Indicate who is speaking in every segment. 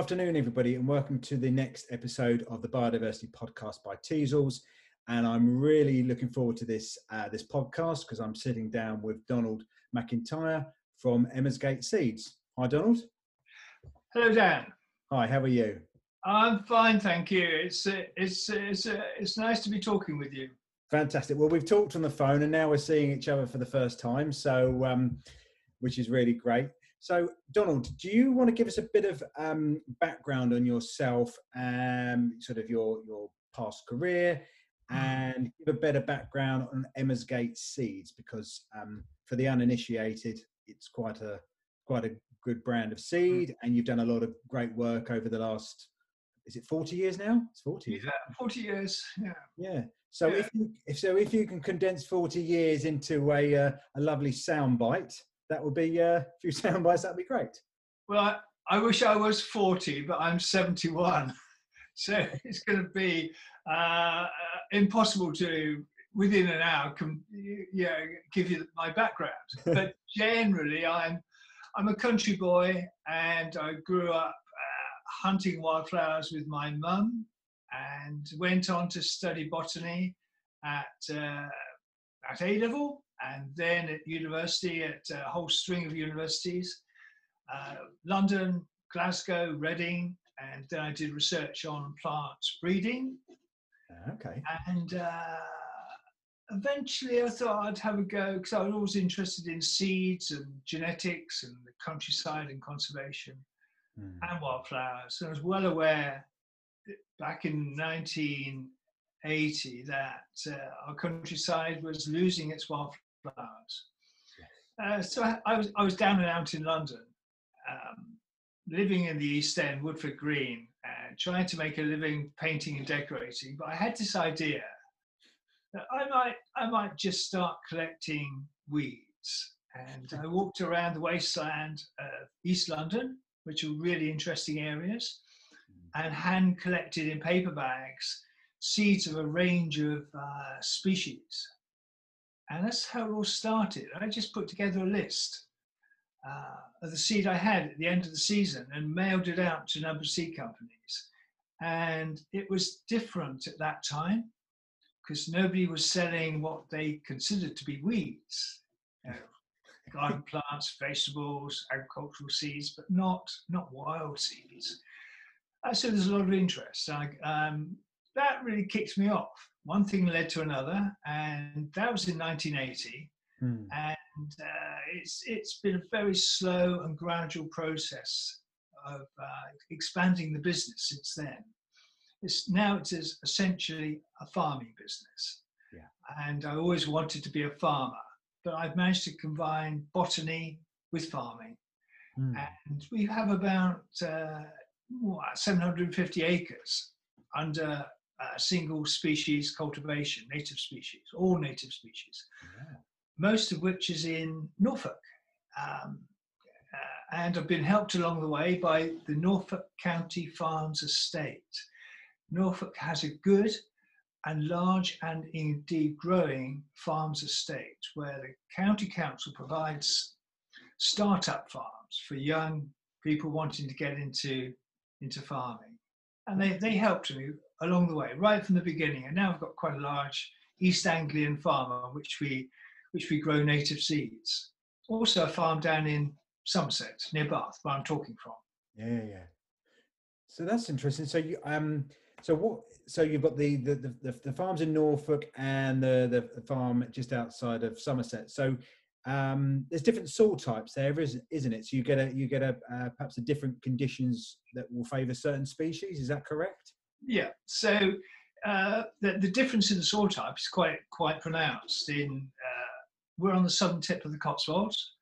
Speaker 1: afternoon, everybody, and welcome to the next episode of the Biodiversity Podcast by Teasels. And I'm really looking forward to this uh, this podcast because I'm sitting down with Donald MacIntyre from Emorsgate Seeds. Hi, Donald.
Speaker 2: Hello, Dan.
Speaker 1: Hi, how are you?
Speaker 2: I'm fine, thank you. It's uh, it's uh, it's uh, it's nice to be talking with you.
Speaker 1: Fantastic. Well, we've talked on the phone, and now we're seeing each other for the first time, so um, which is really great. So, Donald, do you want to give us a bit of um, background on yourself, um, sort of your your past career, hmm. and give a better background on Emorsgate Seeds? Because um, for the uninitiated, it's quite a quite a good brand of hmm. seed, and you've done a lot of great work over the last. Is it forty years now? It's forty.
Speaker 2: Yeah, forty years. Yeah.
Speaker 1: Yeah. So yeah. if you if so if you can condense forty years into a uh, a lovely soundbite that would be uh, a few sound bites. That'd be great.
Speaker 2: Well, I, I wish I was 40, but I'm 71. So it's going to be uh, uh, impossible to, within an hour, com- yeah, give you my background. but generally, I'm I'm a country boy, and I grew up uh, hunting wildflowers with my mum, and went on to study botany at uh, at A level and then at university, at a whole string of universities, uh, London, Glasgow, Reading, and then I did research on plant breeding.
Speaker 1: Ah, okay.
Speaker 2: And uh, eventually I thought I'd have a go because I was always interested in seeds and genetics and the countryside and conservation mm. and wildflowers. And I was well aware back in 1980 that uh, our countryside was losing its wildflowers flowers. Uh, so I, I, was I was down and out in London, um, living in the East End, Woodford Green, and trying to make a living painting and decorating. But I had this idea that I might I might just start collecting weeds. And I walked around the wasteland of East London, which are really interesting areas, and hand collected in paper bags seeds of a range of uh, species. And that's how it all started. I just put together a list uh, of the seed I had at the end of the season and mailed it out to a number of seed companies. And it was different at that time because nobody was selling what they considered to be weeds. You know, garden plants, vegetables, agricultural seeds, but not not wild seeds. Uh, so there's a lot of interest. I, um, that really kicked me off one thing led to another, and that was in 1980. Hmm. And uh, it's it's been a very slow and gradual process of uh, expanding the business since then. It's now it is essentially a farming business. Yeah. And I always wanted to be a farmer, but I've managed to combine botany with farming. Hmm. And we have about uh, 750 acres under uh, single species cultivation, native species, all native species, yeah. most of which is in Norfolk. Um, uh, and I've been helped along the way by the Norfolk County Farms Estate. Norfolk has a good and large and indeed growing farms estate where the county council provides startup farms for young people wanting to get into, into farming. And they, they helped me along the way, right from the beginning. And now I've got quite a large East Anglian farm on which we, which we grow native seeds. Also a farm down in Somerset, near Bath, where I'm talking from.
Speaker 1: Yeah, yeah. So that's interesting. So you, um, so what? So you've got the the, the, the farms in Norfolk and the the farm just outside of Somerset. So um, there's different soil types there, isn't it? So you get a you get a uh, perhaps a different conditions that will favour certain species. Is that correct?
Speaker 2: Yeah. So uh, the, the difference in the soil type is quite quite pronounced. In uh, we're on the southern tip of the Cotswolds,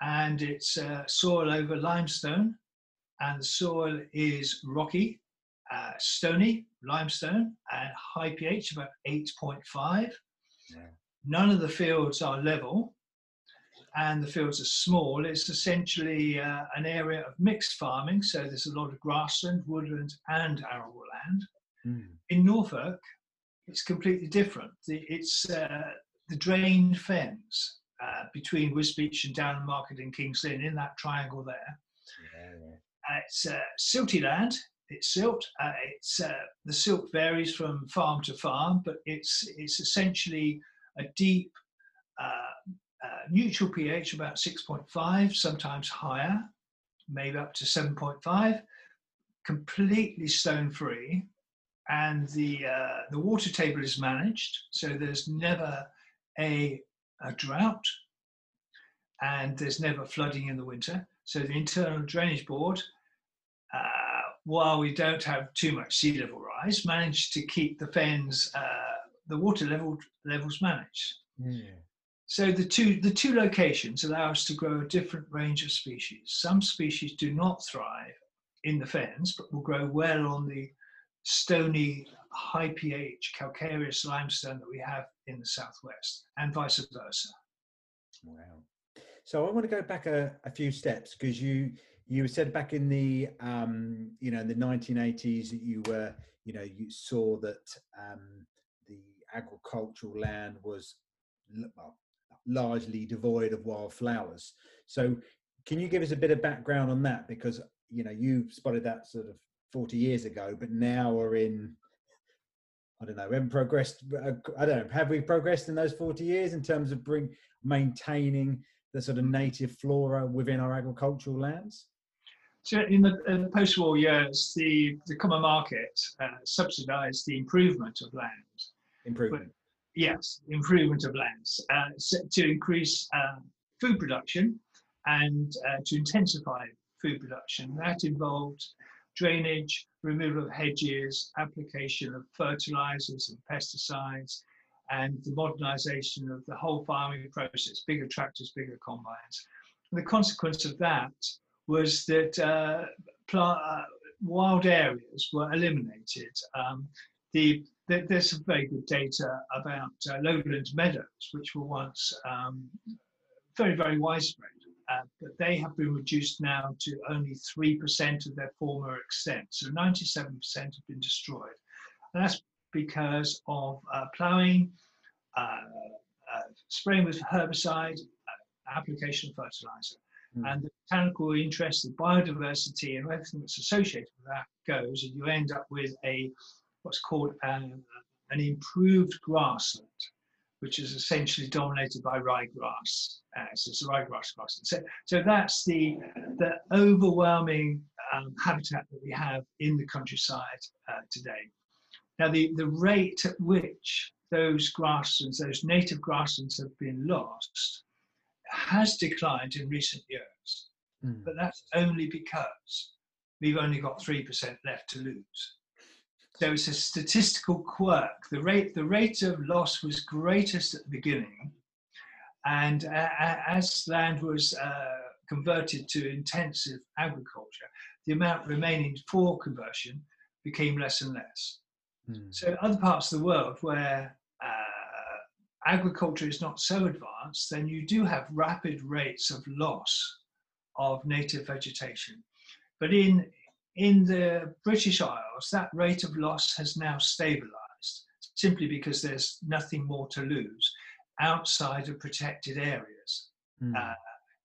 Speaker 2: and it's uh, soil over limestone, and the soil is rocky, uh, stony limestone, and high pH about eight point five. Yeah. None of the fields are level, and the fields are small. It's essentially uh, an area of mixed farming, so there's a lot of grassland, woodland, and arable land. Mm. In Norfolk, it's completely different. The, it's uh, the drained fens uh, between Wisbech and Downham Market and Kings Lynn in that triangle there. Yeah, yeah. it's uh, silty land. It's silt. Uh, it's uh, the silt varies from farm to farm, but it's it's essentially a deep uh, uh, neutral pH about 6.5, sometimes higher, maybe up to 7.5, completely stone free, and the uh, the water table is managed, so there's never a, a drought, and there's never flooding in the winter. So the internal drainage board, uh, while we don't have too much sea level rise, managed to keep the fens, uh, the water level levels managed. Yeah. So the two the two locations allow us to grow a different range of species. Some species do not thrive in the fens, but will grow well on the stony, high pH, calcareous limestone that we have in the southwest, and vice versa.
Speaker 1: Wow. So I want to go back a, a few steps because you you said back in the um, you know in the 1980s that you were you know you saw that um, the agricultural land was well, largely devoid of wildflowers. So can you give us a bit of background on that because you know you spotted that sort of 40 years ago, but now we're in I don't know, we haven't progressed. Uh, I don't know. Have we progressed in those 40 years in terms of bring maintaining the sort of native flora within our agricultural lands?
Speaker 2: So in the, in the post-war years, the, the common market uh, subsidised the improvement of land.
Speaker 1: Improvement.
Speaker 2: Yes, improvement of lands uh, to increase uh, food production and uh, to intensify food production. That involved drainage, removal of hedges, application of fertilizers and pesticides, and the modernization of the whole farming process, bigger tractors, bigger combines. And the consequence of that was that uh, plant, uh, wild areas were eliminated. Um, the, there's some very good data about uh, lowland meadows, which were once um, very, very widespread, uh, but they have been reduced now to only 3% of their former extent. So 97% have been destroyed. And that's because of uh, ploughing, uh, uh, spraying with herbicide, uh, application of fertilizer. Mm. And the botanical interest, the biodiversity, and everything that's associated with that goes, and you end up with a what's called an, an improved grassland, which is essentially dominated by ryegrass. Uh, so it's a ryegrass grassland. So, so that's the, the overwhelming um, habitat that we have in the countryside uh, today. Now, the, the rate at which those grasslands, those native grasslands have been lost, has declined in recent years. Mm. But that's only because we've only got 3% left to lose. So it's a statistical quirk. The rate, the rate of loss was greatest at the beginning. And uh, as land was uh, converted to intensive agriculture, the amount remaining for conversion became less and less. Mm. So other parts of the world where uh, agriculture is not so advanced, then you do have rapid rates of loss of native vegetation. But in, in the British Isles, that rate of loss has now stabilized simply because there's nothing more to lose outside of protected areas. Mm. Uh,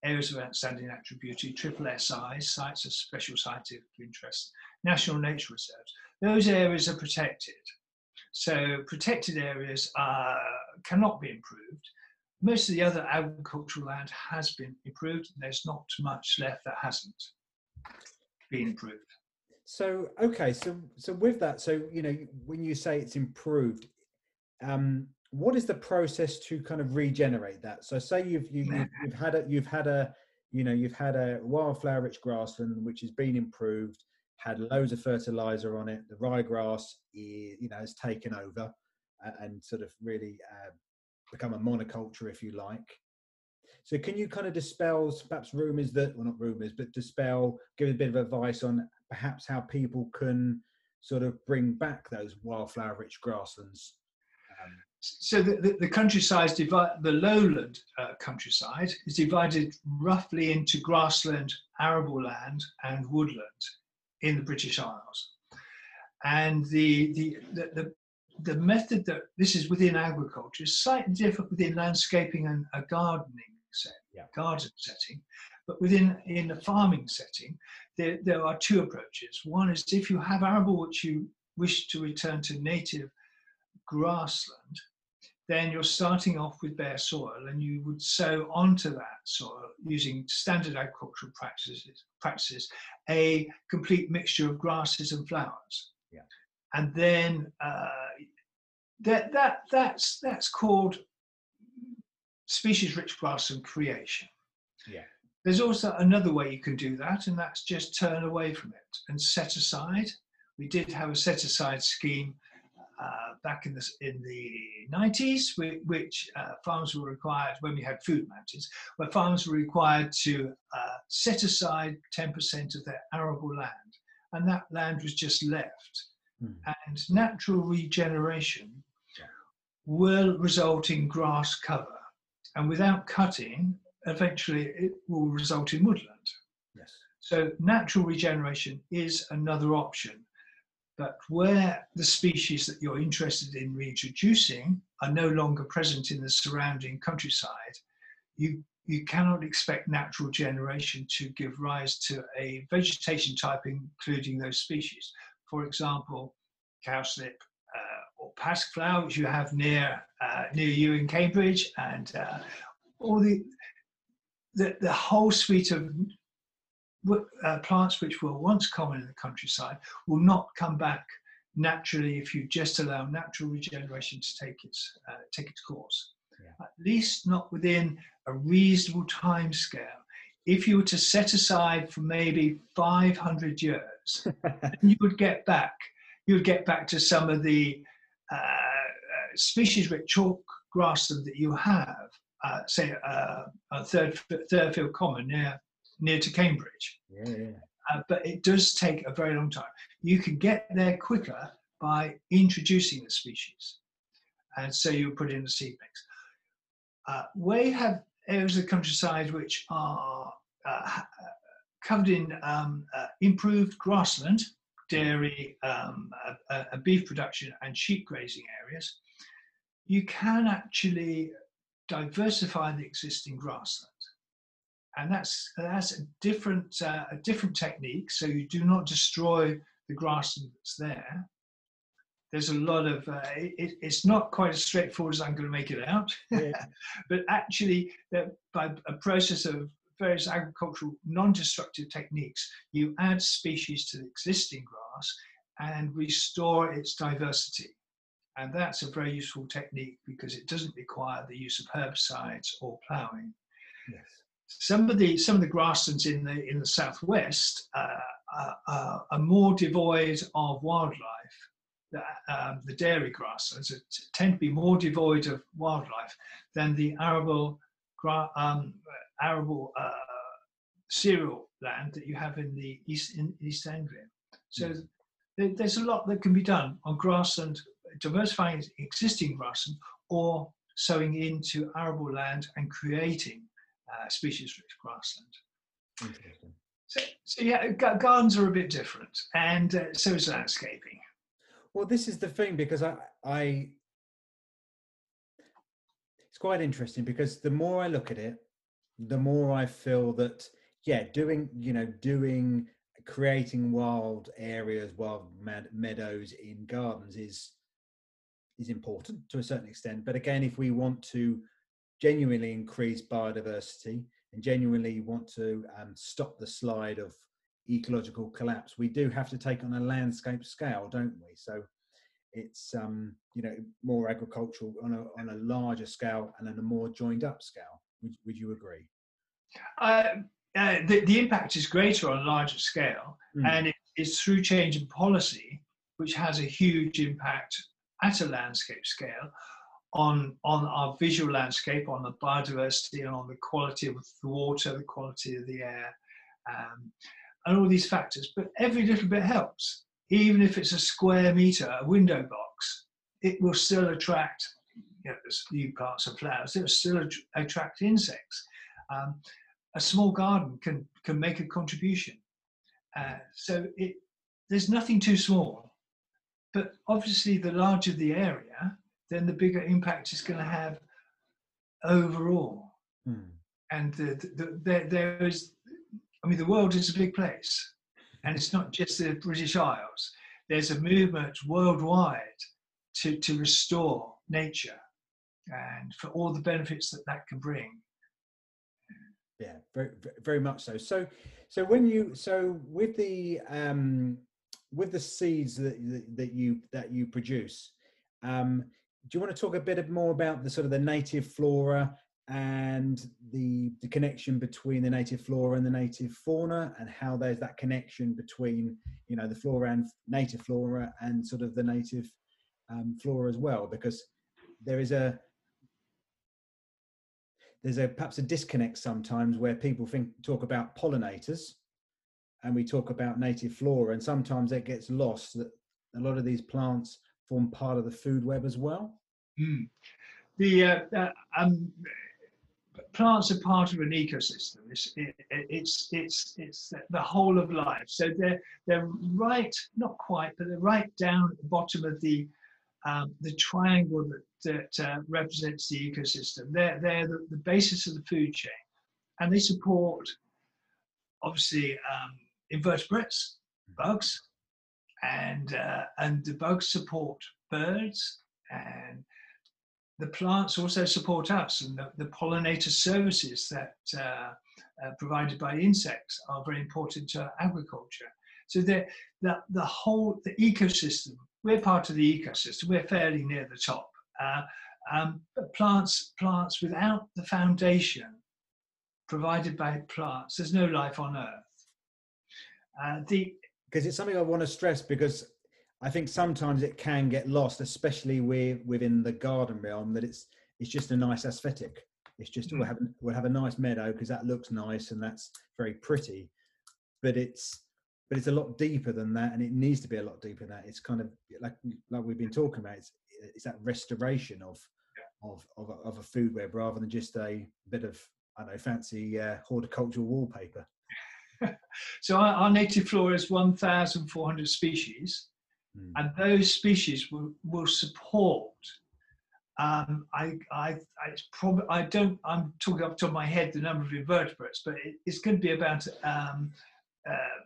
Speaker 2: areas of outstanding natural beauty, triple SI, sites of special scientific interest, national nature reserves those areas are protected. So protected areas uh, cannot be improved. Most of the other agricultural land has been improved. There's not much left that hasn't been improved.
Speaker 1: So okay, so so with that, so you know, when you say it's improved, um, what is the process to kind of regenerate that? So say you've you, have you have had a you've had a you know you've had a wildflower rich grassland which has been improved had loads of fertilizer on it. The ryegrass, is, you know, has taken over and sort of really uh, become a monoculture, if you like. So, can you kind of dispel perhaps rumours that, well, not rumours, but dispel, give a bit of advice on perhaps how people can sort of bring back those wildflower-rich grasslands?
Speaker 2: Um, so the, the, the countryside, the lowland uh, countryside is divided roughly into grassland, arable land, and woodland in the British Isles. And the, the, the, the, the method that this is within agriculture is slightly different within landscaping and a gardening set, yeah. garden setting. But within in the farming setting, there, there are two approaches. One is if you have arable which you wish to return to native grassland, then you're starting off with bare soil and you would sow onto that soil using standard agricultural practices, practices a complete mixture of grasses and flowers.
Speaker 1: Yeah.
Speaker 2: And then uh, that, that, that's, that's called species rich grassland creation.
Speaker 1: Yeah.
Speaker 2: There's also another way you can do that, and that's just turn away from it and set aside. We did have a set aside scheme uh, back in the in the 90s, which uh, farms were required when we had food mountains, where farms were required to uh, set aside 10% of their arable land, and that land was just left. Mm. And natural regeneration will result in grass cover, and without cutting, eventually it will result in woodland.
Speaker 1: Yes.
Speaker 2: So natural regeneration is another option but where the species that you're interested in reintroducing are no longer present in the surrounding countryside, you, you cannot expect natural generation to give rise to a vegetation type including those species. For example, cowslip uh, or pasque flower, which you have near, uh, near you in Cambridge, and uh, all the, the, the whole suite of uh, plants which were once common in the countryside will not come back naturally if you just allow natural regeneration to take its uh, take its course. Yeah. At least not within a reasonable time scale. If you were to set aside for maybe 500 years, you would get back. You would get back to some of the uh, uh species rich chalk grassland that you have, uh, say, uh, a third Therfield common near near to Cambridge.
Speaker 1: Yeah, yeah.
Speaker 2: Uh, but it does take a very long time. You can get there quicker by introducing the species. And so you put in the seedlings. Uh, we have areas of the countryside which are uh, covered in um, uh, improved grassland, dairy, um, beef production, and sheep grazing areas. You can actually diversify the existing grassland and that's that's a different uh, a different technique. So you do not destroy the grass that's there. There's a lot of uh, it, it's not quite as straightforward as I'm going to make it out, yeah. but actually, by a process of various agricultural non-destructive techniques, you add species to the existing grass and restore its diversity. And that's a very useful technique because it doesn't require the use of herbicides or ploughing.
Speaker 1: Yes
Speaker 2: some of the some of the grasslands in the in the southwest uh, are, uh, uh, are, more devoid of wildlife. Um, the dairy grasslands tend to be more devoid of wildlife than the arable um, arable uh, cereal land that you have in the east in East Anglia. So mm. there, there's a lot that can be done on grassland, diversifying existing grassland, or sowing into arable land and creating uh, species-rich grassland.
Speaker 1: Interesting.
Speaker 2: So, so yeah, gardens are a bit different, and uh, so is landscaping.
Speaker 1: Well, this is the thing because I, I, it's quite interesting because the more I look at it, the more I feel that yeah, doing you know doing creating wild areas, wild meadows in gardens is is important to a certain extent. But again, if we want to genuinely increase biodiversity and genuinely want to um, stop the slide of ecological collapse, we do have to take on a landscape scale, don't we? So it's um, you know more agricultural on a on a larger scale and on a more joined up scale. Would, would you agree?
Speaker 2: Uh, uh, the, the impact is greater on a larger scale, mm. and it is through change in policy, which has a huge impact at a landscape scale on, on our visual landscape, on the biodiversity, and on the quality of the water, the quality of the air, um, and all these factors. But every little bit helps. Even if it's a square meter, a window box, it will still attract you know, new plants and flowers. It will still attract insects. Um, a small garden can can make a contribution. Uh, so it, there's nothing too small. But obviously, the larger the area, then the bigger impact it's going to have overall.
Speaker 1: Mm.
Speaker 2: And the, the, the, there is I mean, the world is a big place, and it's not just the British Isles. There's a movement worldwide to, to restore nature and for all the benefits that that can bring.
Speaker 1: Yeah, very, very much so. So, so when you so with the um, with the seeds that that you that you produce, um, do you want to talk a bit more about the sort of the native flora and the the connection between the native flora and the native fauna and how there's that connection between you know the flora and native flora and sort of the native um, flora as well? Because there is a there's a perhaps a disconnect sometimes where people think talk about pollinators and we talk about native flora and sometimes it gets lost that a lot of these plants form part of the food web as well
Speaker 2: mm. the uh, uh, um, plants are part of an ecosystem. It's, it, it's, it's, it's the whole of life. So they're, they're right, not quite, but they're right down at the bottom of the, um, the triangle that, that uh, represents the ecosystem. They're, they're the, the, basis of the food chain. And they support, obviously, um, invertebrates, bugs, and, uh, and the bugs support birds and the plants also support us and the, the pollinator services that uh, uh, provided by insects are very important to agriculture. So the, the, the whole, the ecosystem, we're part of the ecosystem, we're fairly near the top. Uh, um, plants, plants without the foundation provided by plants, there's no life on earth.
Speaker 1: Uh, the because it's something I want to stress because I think sometimes it can get lost, especially with, within the garden realm, that it's it's just a nice aesthetic. It's just mm. we'll have we'll have a nice meadow because that looks nice and that's very pretty, but it's but it's a lot deeper than that, and it needs to be a lot deeper than that. It's kind of like like we've been talking about. It's it's that restoration of of of a, of a food web rather than just a bit of I don't know fancy uh, horticultural wallpaper.
Speaker 2: so our, our native flora is 1,400 species mm. and those species will, will support. Um, I, I, I, probably, I don't, I'm talking up to my head the number of invertebrates, but it, it's going to be about, um, uh,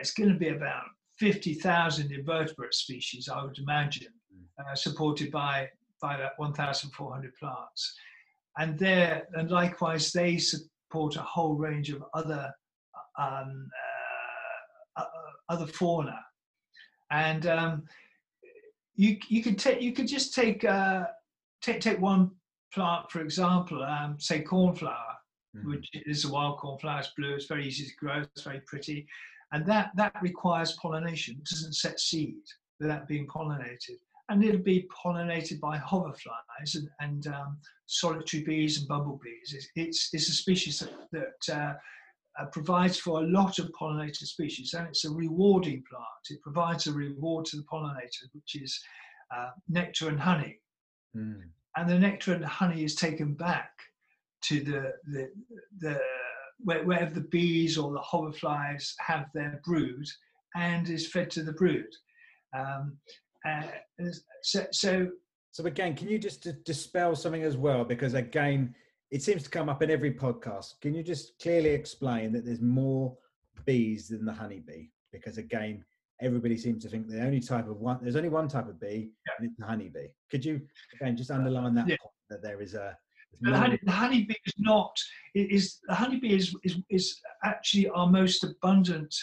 Speaker 2: it's going to be about 50,000 invertebrate species, I would imagine, mm. uh, supported by, by that 1,400 plants. And there, and likewise, they support a whole range of other um, uh, uh other fauna and um, you you could take you could just take uh, take take one plant for example, um, say cornflower, mm-hmm. which is a wild cornflower. It's blue. It's very easy to grow. It's very pretty, and that that requires pollination. It doesn't set seed without being pollinated, and it'll be pollinated by hoverflies and, and um, solitary bees and bumblebees. It's, it's, it's a species that, that uh, uh, provides for a lot of pollinator species and it's a rewarding plant. It provides a reward to the pollinator, which is uh, nectar and honey. Mm. And the nectar and honey is taken back to the, the, the where, wherever the bees or the hoverflies have their brood and is fed to the brood. Um, uh, so, so,
Speaker 1: so again, can you just dispel something as well? Because again, it seems to come up in every podcast. Can you just clearly explain that there's more bees than the honeybee? Because again, everybody seems to think the only type of one there's only one type of bee, yeah. and it's the honeybee. Could you again just uh, underline that yeah. point, that there is a
Speaker 2: the, honey, the honeybee is not is the honeybee is, is is actually our most abundant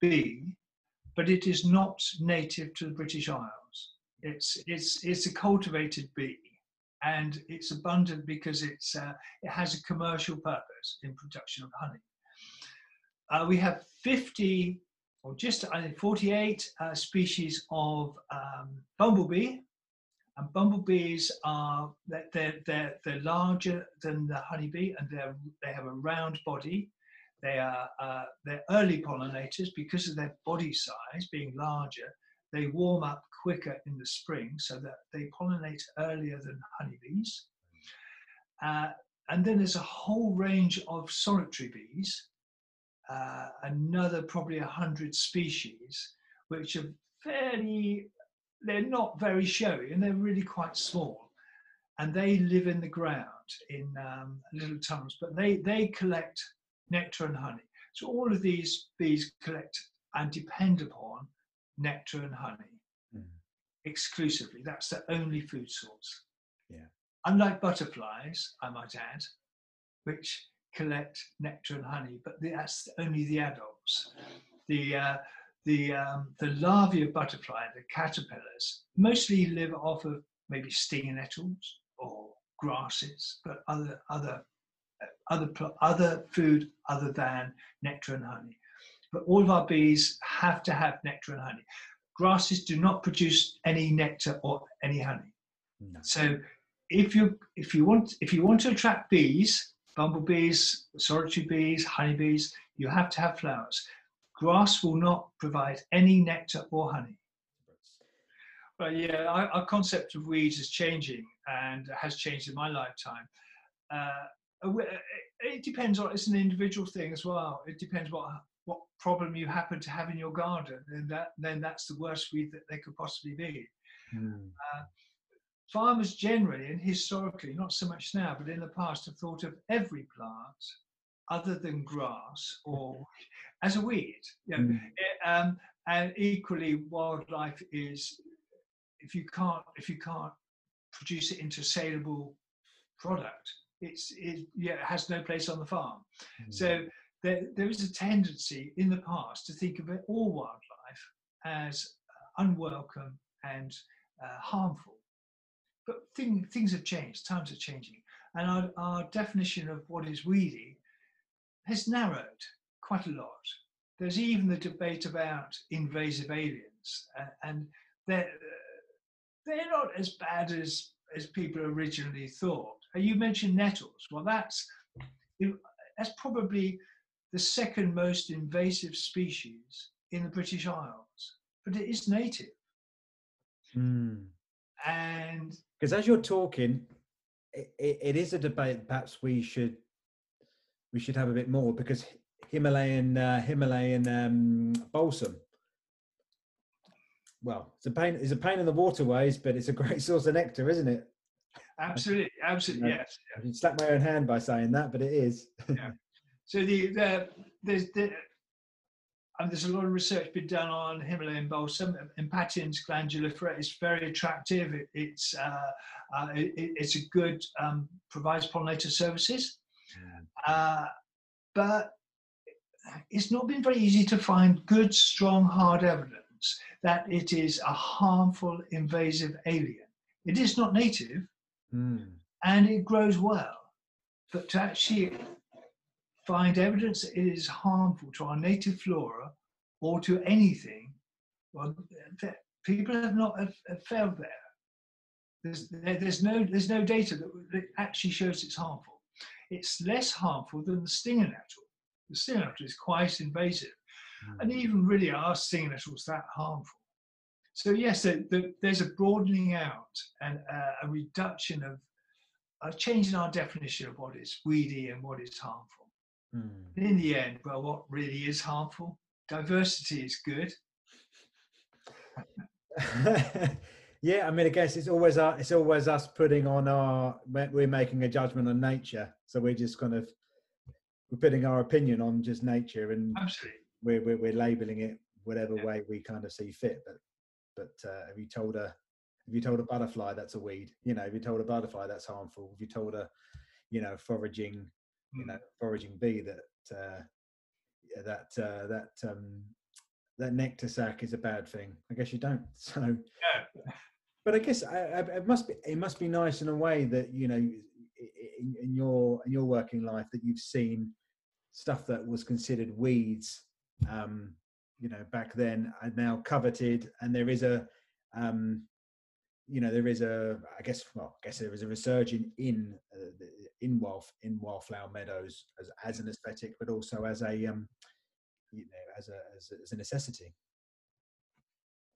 Speaker 2: bee, but it is not native to the British Isles. It's it's it's a cultivated bee and it's abundant because it's, uh, it has a commercial purpose in production of honey. Uh, we have 50 or just I think 48 uh, species of um, bumblebee, and bumblebees are they're, they're, they're larger than the honeybee and they're, they have a round body. They are uh, they're early pollinators because of their body size being larger. They warm up quicker in the spring so that they pollinate earlier than honeybees. Uh, and then there's a whole range of solitary bees, uh, another probably 100 species, which are fairly, they're not very showy and they're really quite small. And they live in the ground in um, little tunnels, but they, they collect nectar and honey. So all of these bees collect and depend upon nectar and honey. Exclusively. That's their only food source.
Speaker 1: Yeah.
Speaker 2: Unlike butterflies, I might add, which collect nectar and honey, but that's only the adults. The uh, the um, the larvae of butterfly, the caterpillars, mostly live off of maybe stinging nettles or grasses, but other other other other food other than nectar and honey. But all of our bees have to have nectar and honey. Grasses do not produce any nectar or any honey. No. So if you if you want if you want to attract bees, bumblebees, solitary bees, honeybees, you have to have flowers. Grass will not provide any nectar or honey. Well, yeah, our, our concept of weeds is changing and has changed in my lifetime. Uh, it depends on it's an individual thing as well. It depends what what problem you happen to have in your garden, and that then that's the worst weed that they could possibly be. Mm. Uh, farmers generally and historically, not so much now, but in the past, have thought of every plant other than grass or as a weed. You know, mm. it, um, and equally, wildlife is if you can't if you can't produce it into a saleable product, it's it, yeah, it has no place on the farm. Mm. So there, there is a tendency in the past to think of all wildlife as unwelcome and uh, harmful. But thing, things have changed, times are changing, and our, our definition of what is weedy has narrowed quite a lot. There's even the debate about invasive aliens, uh, and they're, they're not as bad as, as people originally thought. You mentioned nettles. Well, that's that's probably the second most invasive species in the British Isles, but it is native.
Speaker 1: Mm.
Speaker 2: And
Speaker 1: because as you're talking, it, it is a debate. Perhaps we should we should have a bit more because Himalayan uh, Himalayan um, balsam. Well, it's a pain. It's a pain in the waterways, but it's a great source of nectar, isn't it?
Speaker 2: Absolutely, absolutely, yes.
Speaker 1: I can slap my own hand by saying that, but it is.
Speaker 2: yeah. So the, the there's the, and there's a lot of research been done on Himalayan balsam. Impatiens glandulifera is very attractive. It, it's uh, uh, it, it's a good um, provides pollinator services, uh, but it's not been very easy to find good, strong, hard evidence that it is a harmful invasive alien. It is not native,
Speaker 1: mm.
Speaker 2: and it grows well, but to actually find evidence it is harmful to our native flora or to anything, well, people have not have, have failed there. There's, there's, no, there's no data that, that actually shows it's harmful. It's less harmful than the stinger nettle. The stinger nettle is quite invasive. Mm. And even really are stinger nettles that harmful? So yes, the, the, there's a broadening out and uh, a reduction of a change in our definition of what is weedy and what is harmful.
Speaker 1: Mm.
Speaker 2: In the end, well, what really is harmful? Diversity is good.
Speaker 1: yeah, I mean, I guess it's always our, it's always us putting on our we're making a judgment on nature, so we're just kind of we're putting our opinion on just nature, and
Speaker 2: absolutely
Speaker 1: we're we're, we're labeling it whatever yeah. way we kind of see fit. But but uh, have you told a have you told a butterfly that's a weed? You know, have you told a butterfly that's harmful? Have you told a you know foraging you know foraging bee that uh, that uh, that um, that nectar sac is a bad thing. I guess you don't. So,
Speaker 2: yeah.
Speaker 1: but I guess I, I, it must be it must be nice in a way that you know in, in, your in your working life that you've seen stuff that was considered weeds, um, you know, back then are now coveted, and there is a um, you know there is a i guess well i guess there is a resurgence in uh, in wild in wildflower meadows as, as an aesthetic but also as a um you know as a as a, as a necessity.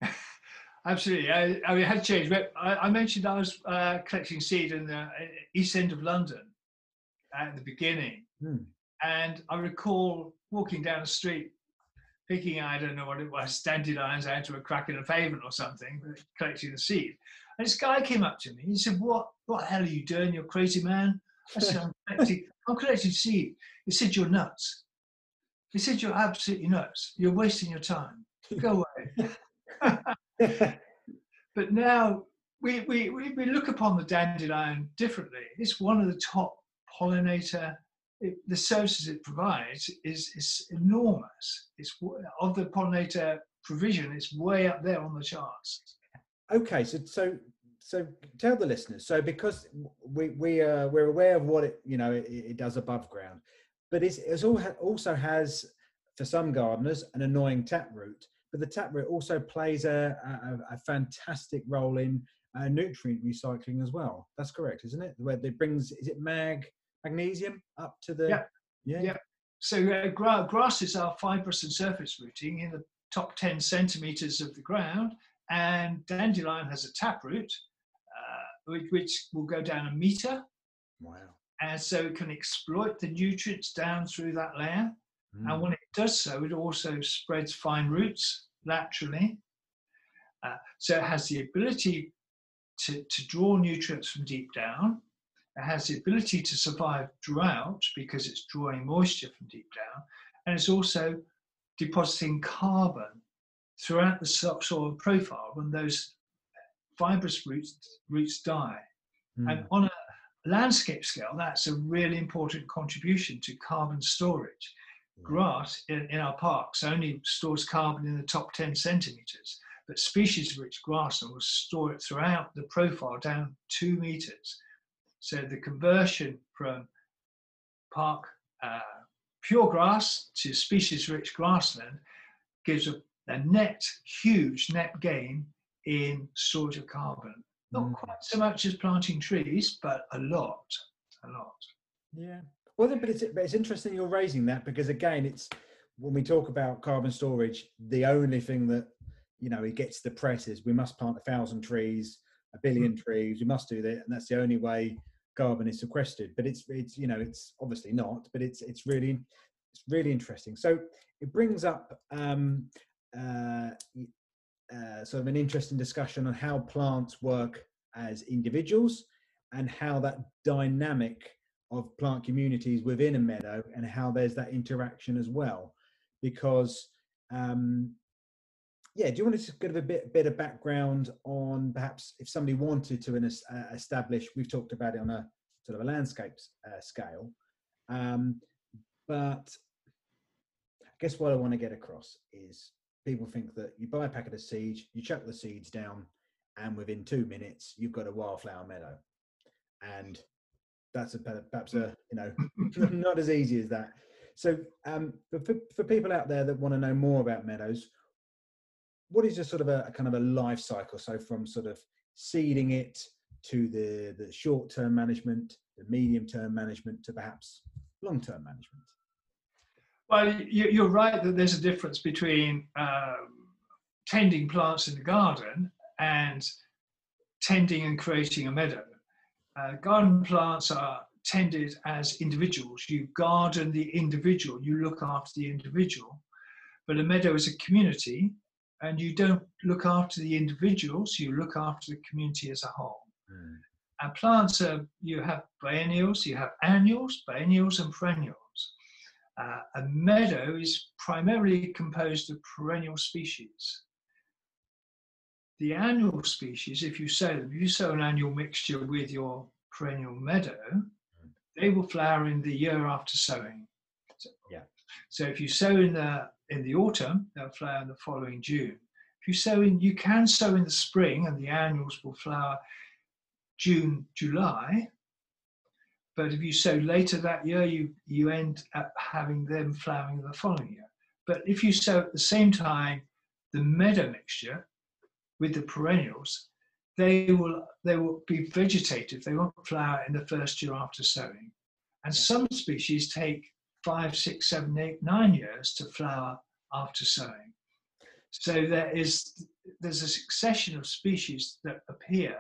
Speaker 2: Absolutely. I, I, mean it had changed. But I, I mentioned i was uh, collecting seed in the uh, east end of london at the beginning.
Speaker 1: Hmm.
Speaker 2: and i recall walking down the street picking, I don't know what it was, dandelions out to a crack in a pavement or something, collecting the seed. And this guy came up to me. He said, "What? What the hell are you doing? You're crazy, man." I said, "I'm collecting, I'm collecting seed." He said, "You're nuts." He said, You're absolutely nuts. You're wasting your time. Go away. but now we, we, we look upon the dandelion differently. It's one of the top pollinator. It, the services it provides is, is enormous. It's of the pollinator provision. It's way up there on the charts.
Speaker 1: Okay, so so so tell the listeners. So because we we uh, we're aware of what it you know it, it does above ground, but it's, it's all ha- also has for some gardeners an annoying taproot. But the taproot also plays a, a, a fantastic role in uh, nutrient recycling as well. That's correct, isn't it? Where it brings is it mag magnesium up to the
Speaker 2: yeah yeah. yeah. So uh, gra- grasses are fibrous and surface rooting in the top 10 centimeters of the ground, and dandelion has a taproot uh, which, which will go down a meter.
Speaker 1: Wow.
Speaker 2: And so it can exploit the nutrients down through that layer. Mm. And when it does so, it also spreads fine roots laterally. Uh, so it has the ability to, to draw nutrients from deep down. It has the ability to survive drought because it's drawing moisture from deep down. And it's also depositing carbon throughout the soil profile when those fibrous roots, roots die. Mm. And on a landscape scale, that's a really important contribution to carbon storage. Grass in, in our parks only stores carbon in the top 10 centimeters but species-rich grassland will store it throughout the profile down two meters. So the conversion from park uh, pure grass to species-rich grassland gives a, a, net, huge net gain in storage of carbon. Not mm. quite so much as planting trees, but a lot, a lot.
Speaker 1: Yeah. Well, but it's, but it's interesting you're raising that because again, it's when we talk about carbon storage, the only thing that you know, it gets the press is We must plant a thousand trees, a billion mm. trees. You must do that, and that's the only way carbon is sequestered. But it's it's you know it's obviously not, but it's it's really it's really interesting. So it brings up um, uh, uh, sort of an interesting discussion on how plants work as individuals and how that dynamic of plant communities within a meadow and how there's that interaction as well because um, yeah, do you want to just give a bit bit of background on perhaps if somebody wanted to uh, establish? We've talked about it on a sort of a landscape uh, scale, um, but I guess what I want to get across is people think that you buy a packet of seeds, you chuck the seeds down, and within two minutes you've got a wildflower meadow, and that's a, perhaps a you know not as easy as that. So, um, for, for people out there that want to know more about meadows, what is just sort of a, a, kind of a life cycle? So from sort of seeding it to the the short term management, the medium term management, to perhaps long term management.
Speaker 2: Well, you're right that there's a difference between um, tending plants in the garden and tending and creating a meadow. Uh, garden plants are tended as individuals. You garden the individual, you look after the individual. But a meadow is a community, and you don't look after the individuals, you look after the community as a whole. Mm. And plants are, you have biennials, you have annuals, biennials, and perennials. Uh, a meadow is primarily composed of perennial species. The annual species, if you sow them, if you sow an annual mixture with your perennial meadow, mm. they will flower in the year after sowing.
Speaker 1: So, yeah.
Speaker 2: So if you sow in the in the autumn, they'll flower in the following June. If you sow in, you can sow in the spring, and the annuals will flower June, July. But if you sow later that year, you you end up having them flowering the following year. But if you sow at the same time the meadow mixture with the perennials, they will they will be vegetative. They won't flower in the first year after sowing. And some species take five, six, seven, eight, nine years to flower after sowing. So there is there's a succession of species that appear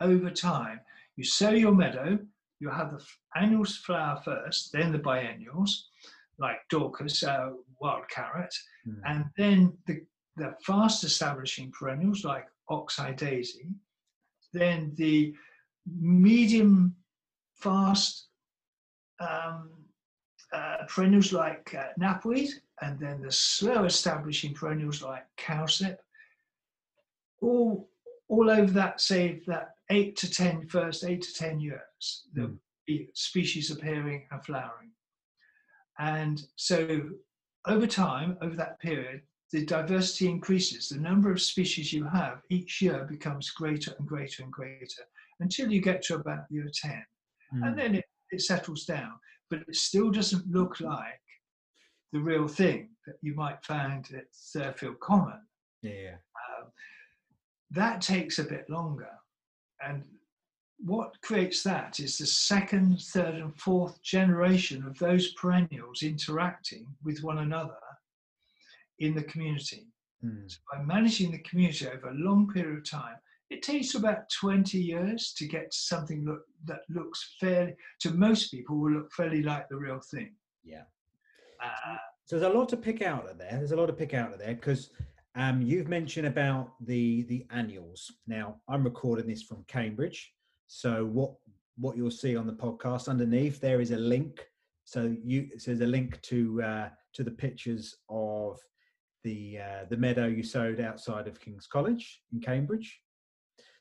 Speaker 2: over time. You sow your meadow, you have the annuals flower first, then the biennials, like Daucus, uh, wild carrot, mm. and then the, the fast establishing perennials like oxeye daisy, then the medium fast um, uh, perennials like uh, knapweed and then the slow establishing perennials like cowslip, all all over that say that eight to ten first eight to ten years, the mm. species appearing and flowering. And so over time, over that period, the diversity increases. The number of species you have each year becomes greater and greater and greater until you get to about year 10. Mm. And then it, it settles down. But it still doesn't look like the real thing that you might find at Therfield Common.
Speaker 1: Yeah. Um,
Speaker 2: that takes a bit longer. And what creates that is the second, third, and fourth generation of those perennials interacting with one another in the community. Mm. So by managing the community over a long period of time, it takes about 20 years to get something look, that looks fairly, to most people, will look fairly like the real thing.
Speaker 1: Yeah. Uh, so there's a lot to pick out of there. There's a lot to pick out of there because um, you've mentioned about the the annuals. Now I'm recording this from Cambridge, so what what you'll see on the podcast underneath there is a link. So you so there's a link to uh, to the pictures of the uh, the meadow you sowed outside of King's College in Cambridge.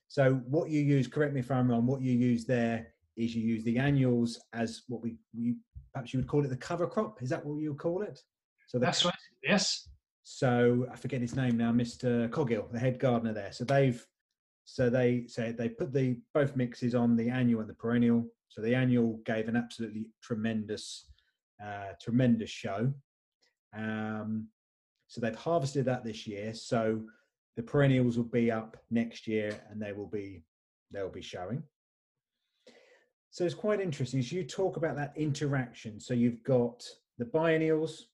Speaker 1: So what you use, correct me if I'm wrong, what you use there is you use the annuals as what we, we perhaps you would call it the cover crop. Is that what you call it?
Speaker 2: So that's right. Yes.
Speaker 1: So I forget his name now, Mr. Coghill, the head gardener there. So they've so they say they put the both mixes on the annual and the perennial. So the annual gave an absolutely tremendous, uh, tremendous show. Um, so they've harvested that this year. So the perennials will be up next year, and they will be they will be showing. So it's quite interesting. So you talk about that interaction. So you've got the biennials,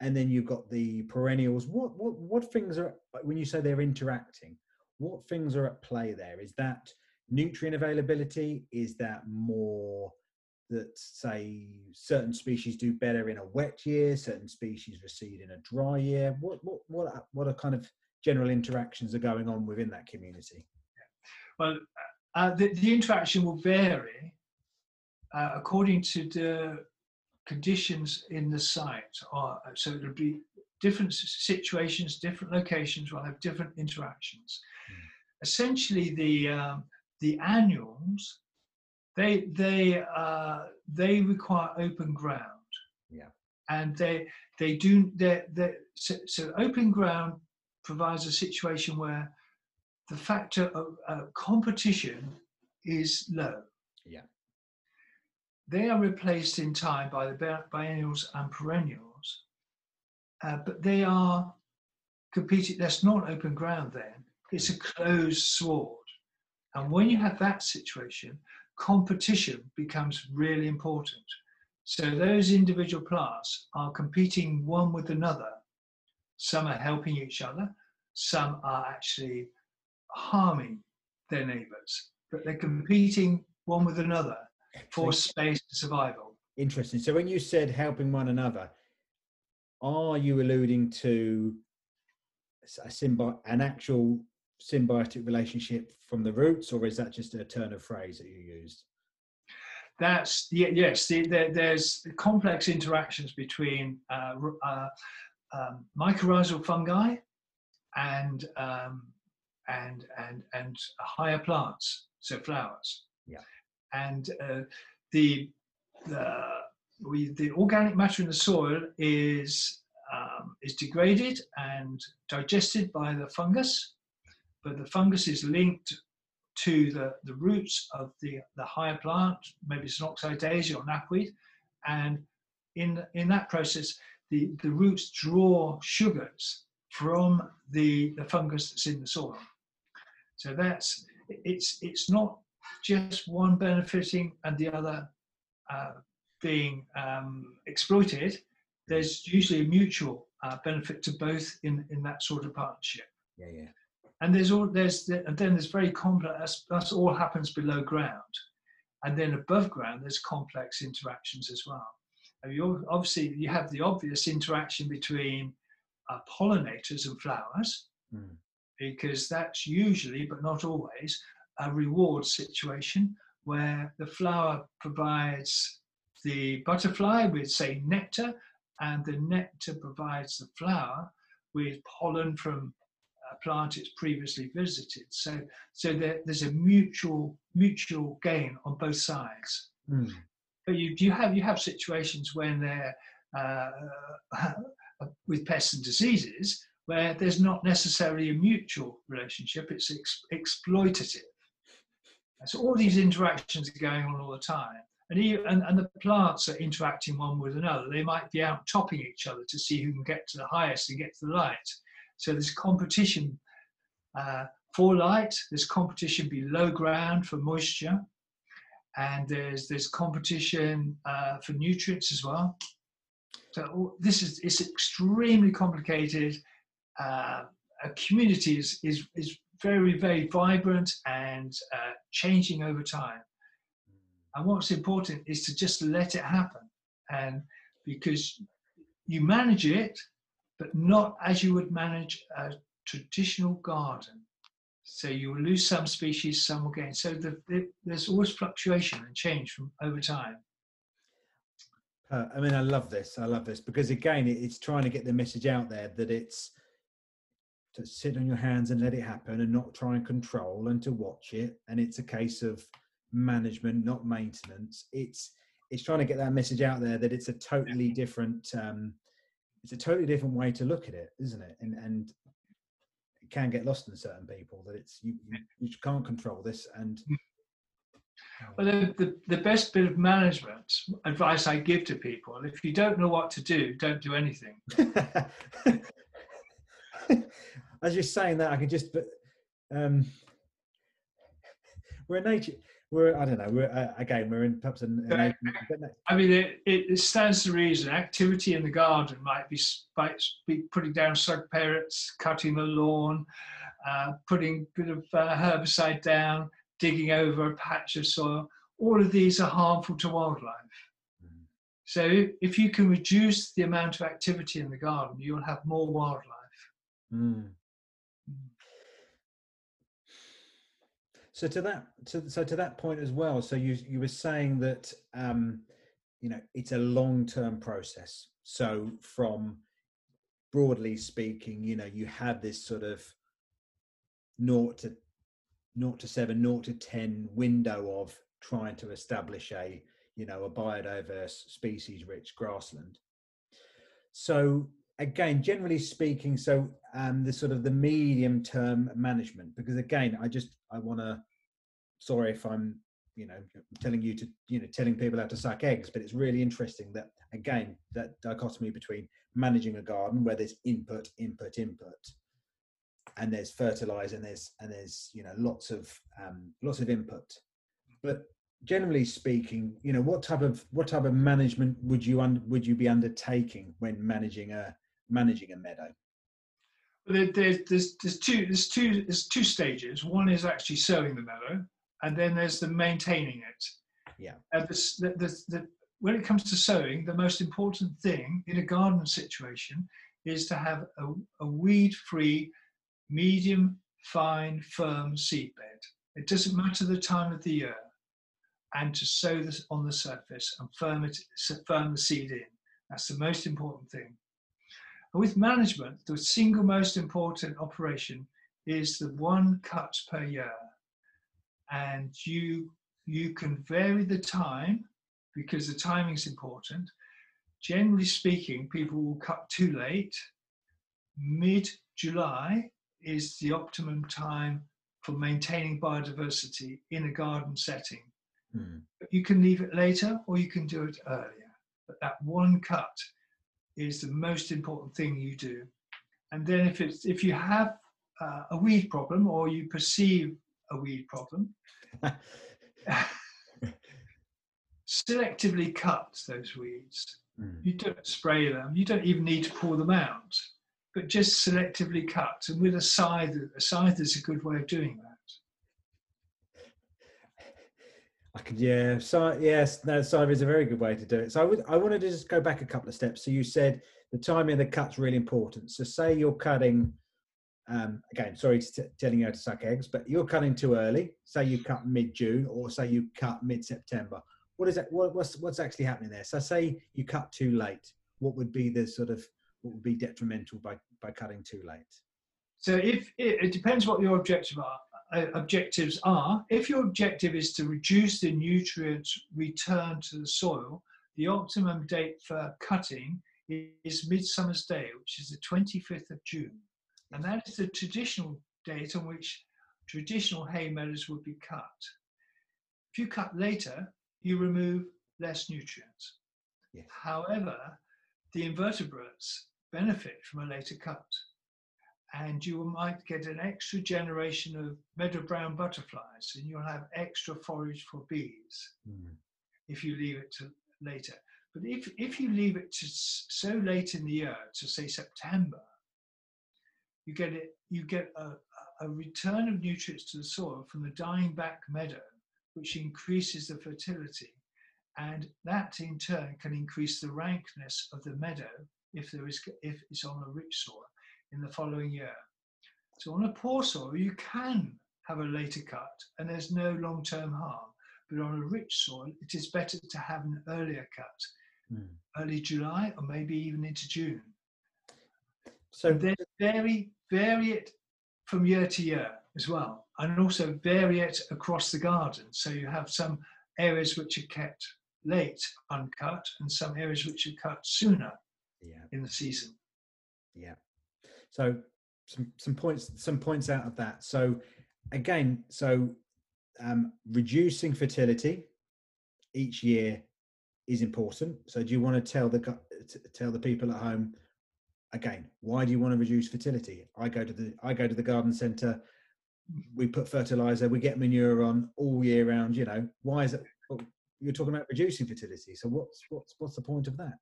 Speaker 1: and then you've got the perennials. What what what things are when you say they're interacting? what things are at play there? Is that nutrient availability? Is that more that say certain species do better in a wet year, certain species recede in a dry year? What what what what are kind of general interactions are going on within that community?
Speaker 2: Well, uh, the, the interaction will vary uh, according to the conditions in the site. Or, so it'll be different situations, different locations will have different interactions essentially the um, the annuals they they uh, they require open ground.
Speaker 1: Yeah.
Speaker 2: And they they do they they so, so open ground provides a situation where the factor of uh, competition is low.
Speaker 1: Yeah.
Speaker 2: They are replaced in time by the biennials and perennials, uh, but they are competing. That's not open ground then. It's a closed sward. And when you have that situation, competition becomes really important. So those individual plants are competing one with another. Some are helping each other, some are actually harming their neighbours, but they're competing one with another for space and survival.
Speaker 1: Interesting. So when you said helping one another, are you alluding to a symbol, an actual symbiotic relationship from the roots, or is that just a turn of phrase that you used?
Speaker 2: That's yes. The, the, there's complex interactions between uh, uh, um, mycorrhizal fungi and um, and and and higher plants, so flowers.
Speaker 1: Yeah.
Speaker 2: And uh, the the we, the organic matter in the soil is um, is degraded and digested by the fungus, but the fungus is linked to the, the roots of the, the higher plant, maybe it's an oxeye or knapweed, and in, in that process, the, the roots draw sugars from the, the fungus that's in the soil. So that's, it's, it's not just one benefiting and the other uh, being um, exploited. There's usually a mutual uh, benefit to both in, in that sort of partnership.
Speaker 1: Yeah, yeah
Speaker 2: and there's all there's and then there's very complex that's all happens below ground and then above ground there's complex interactions as well you obviously you have the obvious interaction between uh, pollinators and flowers mm. because that's usually but not always a reward situation where the flower provides the butterfly with say nectar and the nectar provides the flower with pollen from a plant it's previously visited. So, so there, there's a mutual mutual gain on both sides. Mm. But you, you have you have situations when they're uh, with pests and diseases where there's not necessarily a mutual relationship; it's ex- exploitative. So all these interactions are going on all the time. And, and, and, the plants are interacting one with another. They might be out topping each other to see who can get to the highest and get to the light. So there's competition uh, for light, there's competition below ground for moisture, and there's there's competition uh, for nutrients as well. So this is it's extremely complicated. Uh, a community is, is, is very, very vibrant and uh, changing over time. And what's important is to just let it happen. And because you manage it, but not as you would manage a traditional garden. So you will lose some species, some will gain. So the, the, there's always fluctuation and change from over time.
Speaker 1: Uh, I mean, I love this. I love this because again, it's trying to get the message out there that it's to sit on your hands and let it happen and not try and control and to watch it. And it's a case of management, not maintenance. It's it's trying to get that message out there that it's a totally different um, it's a totally different way to look at it, isn't it? And and can get lost in certain people that it's you you, can't control this and mm.
Speaker 2: well, the, the, the best bit of management advice I give to people if you don't know what to do, don't do anything.
Speaker 1: As you're saying that, I can just, but um, we're nature, we're I don't know we're uh, again we're in perhaps an, an
Speaker 2: I mean it, it, stands to reason activity in the garden might be might be putting down slug parrots, cutting the lawn, uh, putting a bit of uh, herbicide down, digging over a patch of soil. All of these are harmful to wildlife. Mm. So if you can reduce the amount of activity in the garden, you'll have more wildlife. Mm.
Speaker 1: So to that, to, so to that point as well. So you you were saying that um, you know it's a long term process. So from broadly speaking, you know, you have this sort of naught to naught to seven, naught to ten window of trying to establish a you know a biodiverse species rich grassland. So again, generally speaking, so um, the sort of the medium term management, because again, I just I want to. Sorry if I'm you know telling you to you know telling people how to suck eggs, but it's really interesting that again that dichotomy between managing a garden where there's input, input, input, and there's fertilizer and there's and there's you know lots of um, lots of input, but generally speaking, you know, what type of what type of management would you un, would you be undertaking when managing a managing a meadow?
Speaker 2: There's, there's, there's two there's two there's two stages. One is actually sowing the meadow, and then there's the maintaining it.
Speaker 1: Yeah.
Speaker 2: Uh, and this, the, the, the, when it comes to sowing, the most important thing in a garden situation is to have a, a weed-free, medium, fine, firm seed bed. It doesn't matter the time of the year, and to sow this on the surface and firm it, firm the seed in. That's the most important thing. With management, the single most important operation is the one cut per year. And you, you can vary the time because the timing is important. Generally speaking, people will cut too late. Mid July is the optimum time for maintaining biodiversity in a garden setting. Mm. You can leave it later or you can do it earlier. But that one cut is the most important thing you do. And then if it's if you have uh, a weed problem or you perceive a weed problem, selectively cut those weeds. Mm. You don't spray them. You don't even need to pull them out, but just selectively cut. And with a scythe, a scythe is a good way of doing that.
Speaker 1: I could, yeah. So yes, no, cyber is a very good way to do it. So I would, I wanted to just go back a couple of steps. So you said the timing of the cut's really important. So say you're cutting, um, again, sorry to t- telling you how to suck eggs, but you're cutting too early. Say you cut mid June, or say you cut mid September. What is that? What, what's what's actually happening there? So say you cut too late. what would be the sort of what would be detrimental by by cutting too late?
Speaker 2: So if it, it depends what your objective are, Uh, objectives are. If your objective is to reduce the nutrients return to the soil, the optimum date for cutting is Midsummer's Day, which is the 25th of June. And that is the traditional date on which traditional hay meadows would be cut. If you cut later, you remove less nutrients.
Speaker 1: Yes.
Speaker 2: However, the invertebrates benefit from a later cut. And you might get an extra generation of meadow brown butterflies, and you'll have extra forage for bees
Speaker 1: Mm.
Speaker 2: if you leave it to later. But if, if you leave it to so late in the year, to say September, you get it. You get a, a return of nutrients to the soil from the dying back meadow, which increases the fertility, and that in turn can increase the rankness of the meadow if there is if it's on a rich soil in the following year. So on a poor soil, you can have a later cut, and there's no long-term harm. But on a rich soil, it is better to have an earlier cut,
Speaker 1: Mm.
Speaker 2: early July or maybe even into June.
Speaker 1: So
Speaker 2: Then vary vary it from year to year as well, and also vary it across the garden. So you have some areas which are kept late uncut, and some areas which are cut sooner
Speaker 1: yeah,
Speaker 2: in the season.
Speaker 1: yeah. So some some points some points out of that. So again, so um, reducing fertility each year is important. So do you want to tell the tell the people at home again why do you want to reduce fertility? I go to the I go to the garden centre. We put fertilizer, we get manure on all year round. You know why is it? You're talking about reducing fertility. So what's what's what's the point of that?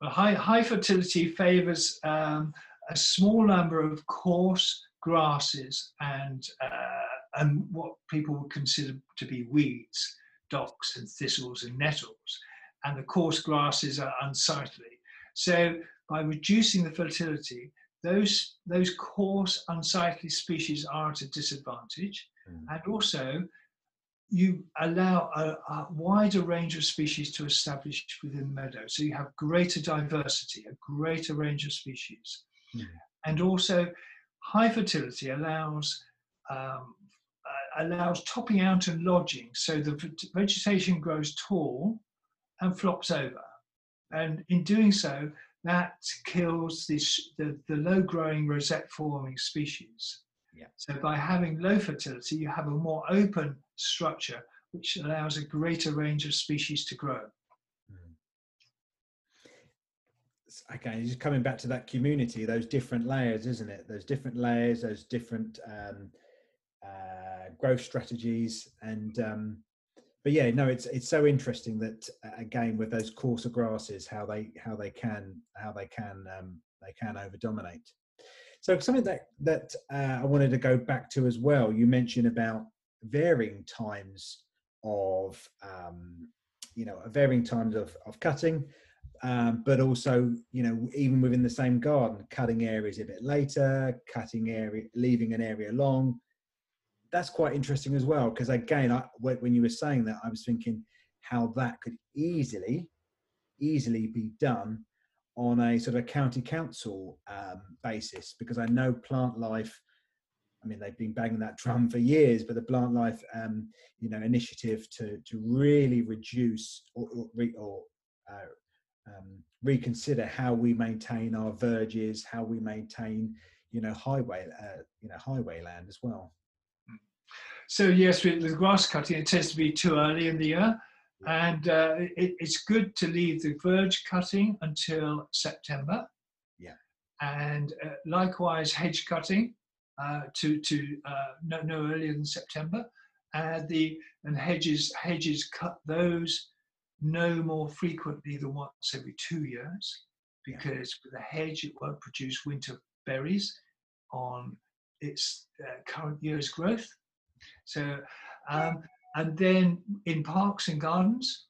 Speaker 2: Well, high, high fertility favours um, a small number of coarse grasses and uh, and what people would consider to be weeds, docks and thistles and nettles, and the coarse grasses are unsightly. So by reducing the fertility, those those coarse unsightly species are at a disadvantage,
Speaker 1: Mm.
Speaker 2: and also you allow a, a wider range of species to establish within the meadow. So you have greater diversity, a greater range of species.
Speaker 1: Mm.
Speaker 2: And also high fertility allows um, uh, allows topping out and lodging. So the vegetation grows tall and flops over. And in doing so, that kills this, the, the low growing rosette forming species.
Speaker 1: Yeah.
Speaker 2: So by having low fertility, you have a more open structure, which allows a greater range of species to grow.
Speaker 1: Again just coming back to that community those different layers isn't it? Those different layers those different um, uh, growth strategies and um, but yeah no it's it's so interesting that uh, again with those coarser grasses how they how they can how they can um, they can over dominate so something that that uh, I wanted to go back to as well you mentioned about varying times of um, you know varying times of, of cutting um, but also you know even within the same garden cutting areas a bit later cutting area leaving an area long. That's quite interesting as well because again I, when you were saying that i was thinking how that could easily easily be done on a sort of county council um, basis because i know Plantlife I mean, they've been banging that drum for years, but the Plantlife, um, you know, initiative to to really reduce or or, or uh, um, reconsider how we maintain our verges, how we maintain, you know, highway, uh, you know, highway land as well.
Speaker 2: So yes, with the grass cutting, it tends to be too early in the year, and uh, it, it's good to leave the verge cutting until September.
Speaker 1: Yeah.
Speaker 2: And uh, likewise, hedge cutting uh, to to uh, no, no earlier than September. Uh, the and hedges hedges cut those no more frequently than once every two years, because with a hedge it won't produce winter berries on its uh, current year's growth. So, um, and then in parks and gardens,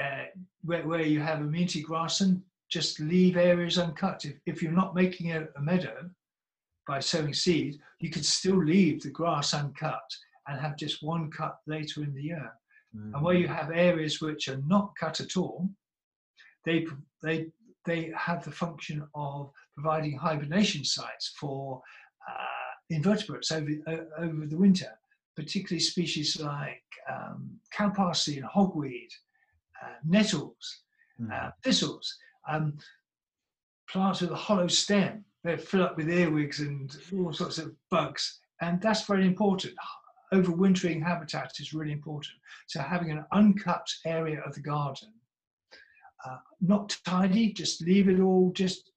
Speaker 2: uh, where, where you have amenity grassland, just leave areas uncut. If, if you're not making a, a meadow by sowing seed, you could still leave the grass uncut and have just one cut later in the year. And where you have areas which are not cut at all, they they they have the function of providing hibernation sites for uh, invertebrates over, over the winter, particularly species like um, cow parsley and hogweed, uh, nettles, mm. uh, thistles, um, plants with a hollow stem. They fill up with earwigs and all sorts of bugs, and that's very important. Overwintering habitat is really important. So having an uncut area of the garden, uh, not tidy, just leave it all just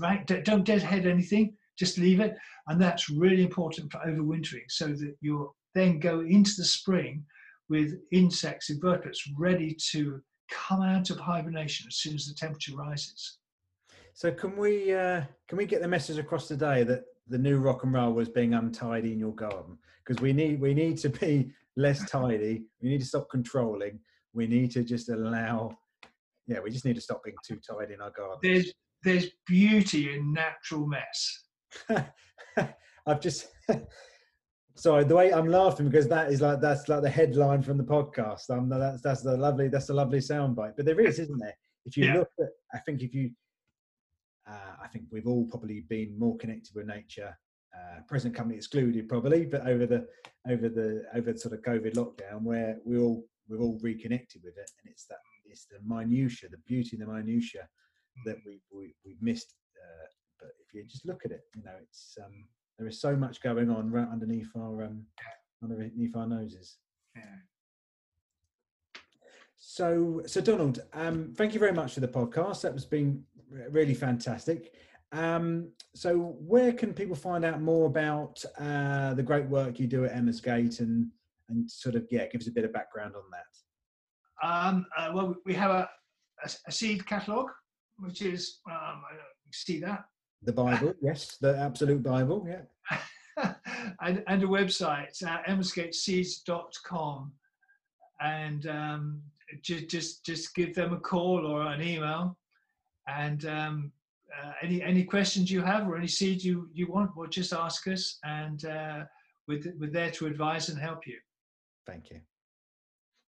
Speaker 2: right. Don't deadhead anything. Just leave it, and that's really important for overwintering, so that you then go into the spring with insects, invertebrates ready to come out of hibernation as soon as the temperature rises.
Speaker 1: So can we uh, can we get the message across today that the new rock and roll was being untidy in your garden? Because we need we need to be less tidy. We need to stop controlling. We need to just allow. Yeah, we just need to stop being too tidy in our garden.
Speaker 2: There's there's beauty in natural mess.
Speaker 1: I've just sorry the way i'm laughing because that is like that's like the headline from the podcast um that's that's the lovely that's the lovely soundbite but there is isn't there if you yeah. look at i think if you uh, i think we've all probably been more connected with nature uh, present company excluded probably but over the over the over the sort of covid lockdown where we all we've all reconnected with it and it's that it's the minutia the beauty the minutia that we, we we've missed uh, but if you just look at it you know it's um there is so much going on right underneath our um, underneath our noses. Yeah. So, so Donald, um, thank you very much for the podcast. That was been really fantastic. Um, so, where can people find out more about uh, the great work you do at Emorsgate and and sort of yeah, give us a bit of background on that?
Speaker 2: Um, uh, well, we have a, a, a seed catalogue, which is um, see that
Speaker 1: the Bible, yes, the absolute Bible,
Speaker 2: yeah. and, and a website, uh, emorsgateseeds.com. And um, just, just, just give them a call or an email. And um, uh, any, any questions you have or any seeds you, you want, well, just ask us. And uh, we're, we're there to advise and help you.
Speaker 1: Thank you.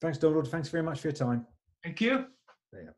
Speaker 1: Thanks, Donald. Thanks very much for your time.
Speaker 2: Thank you. Yeah.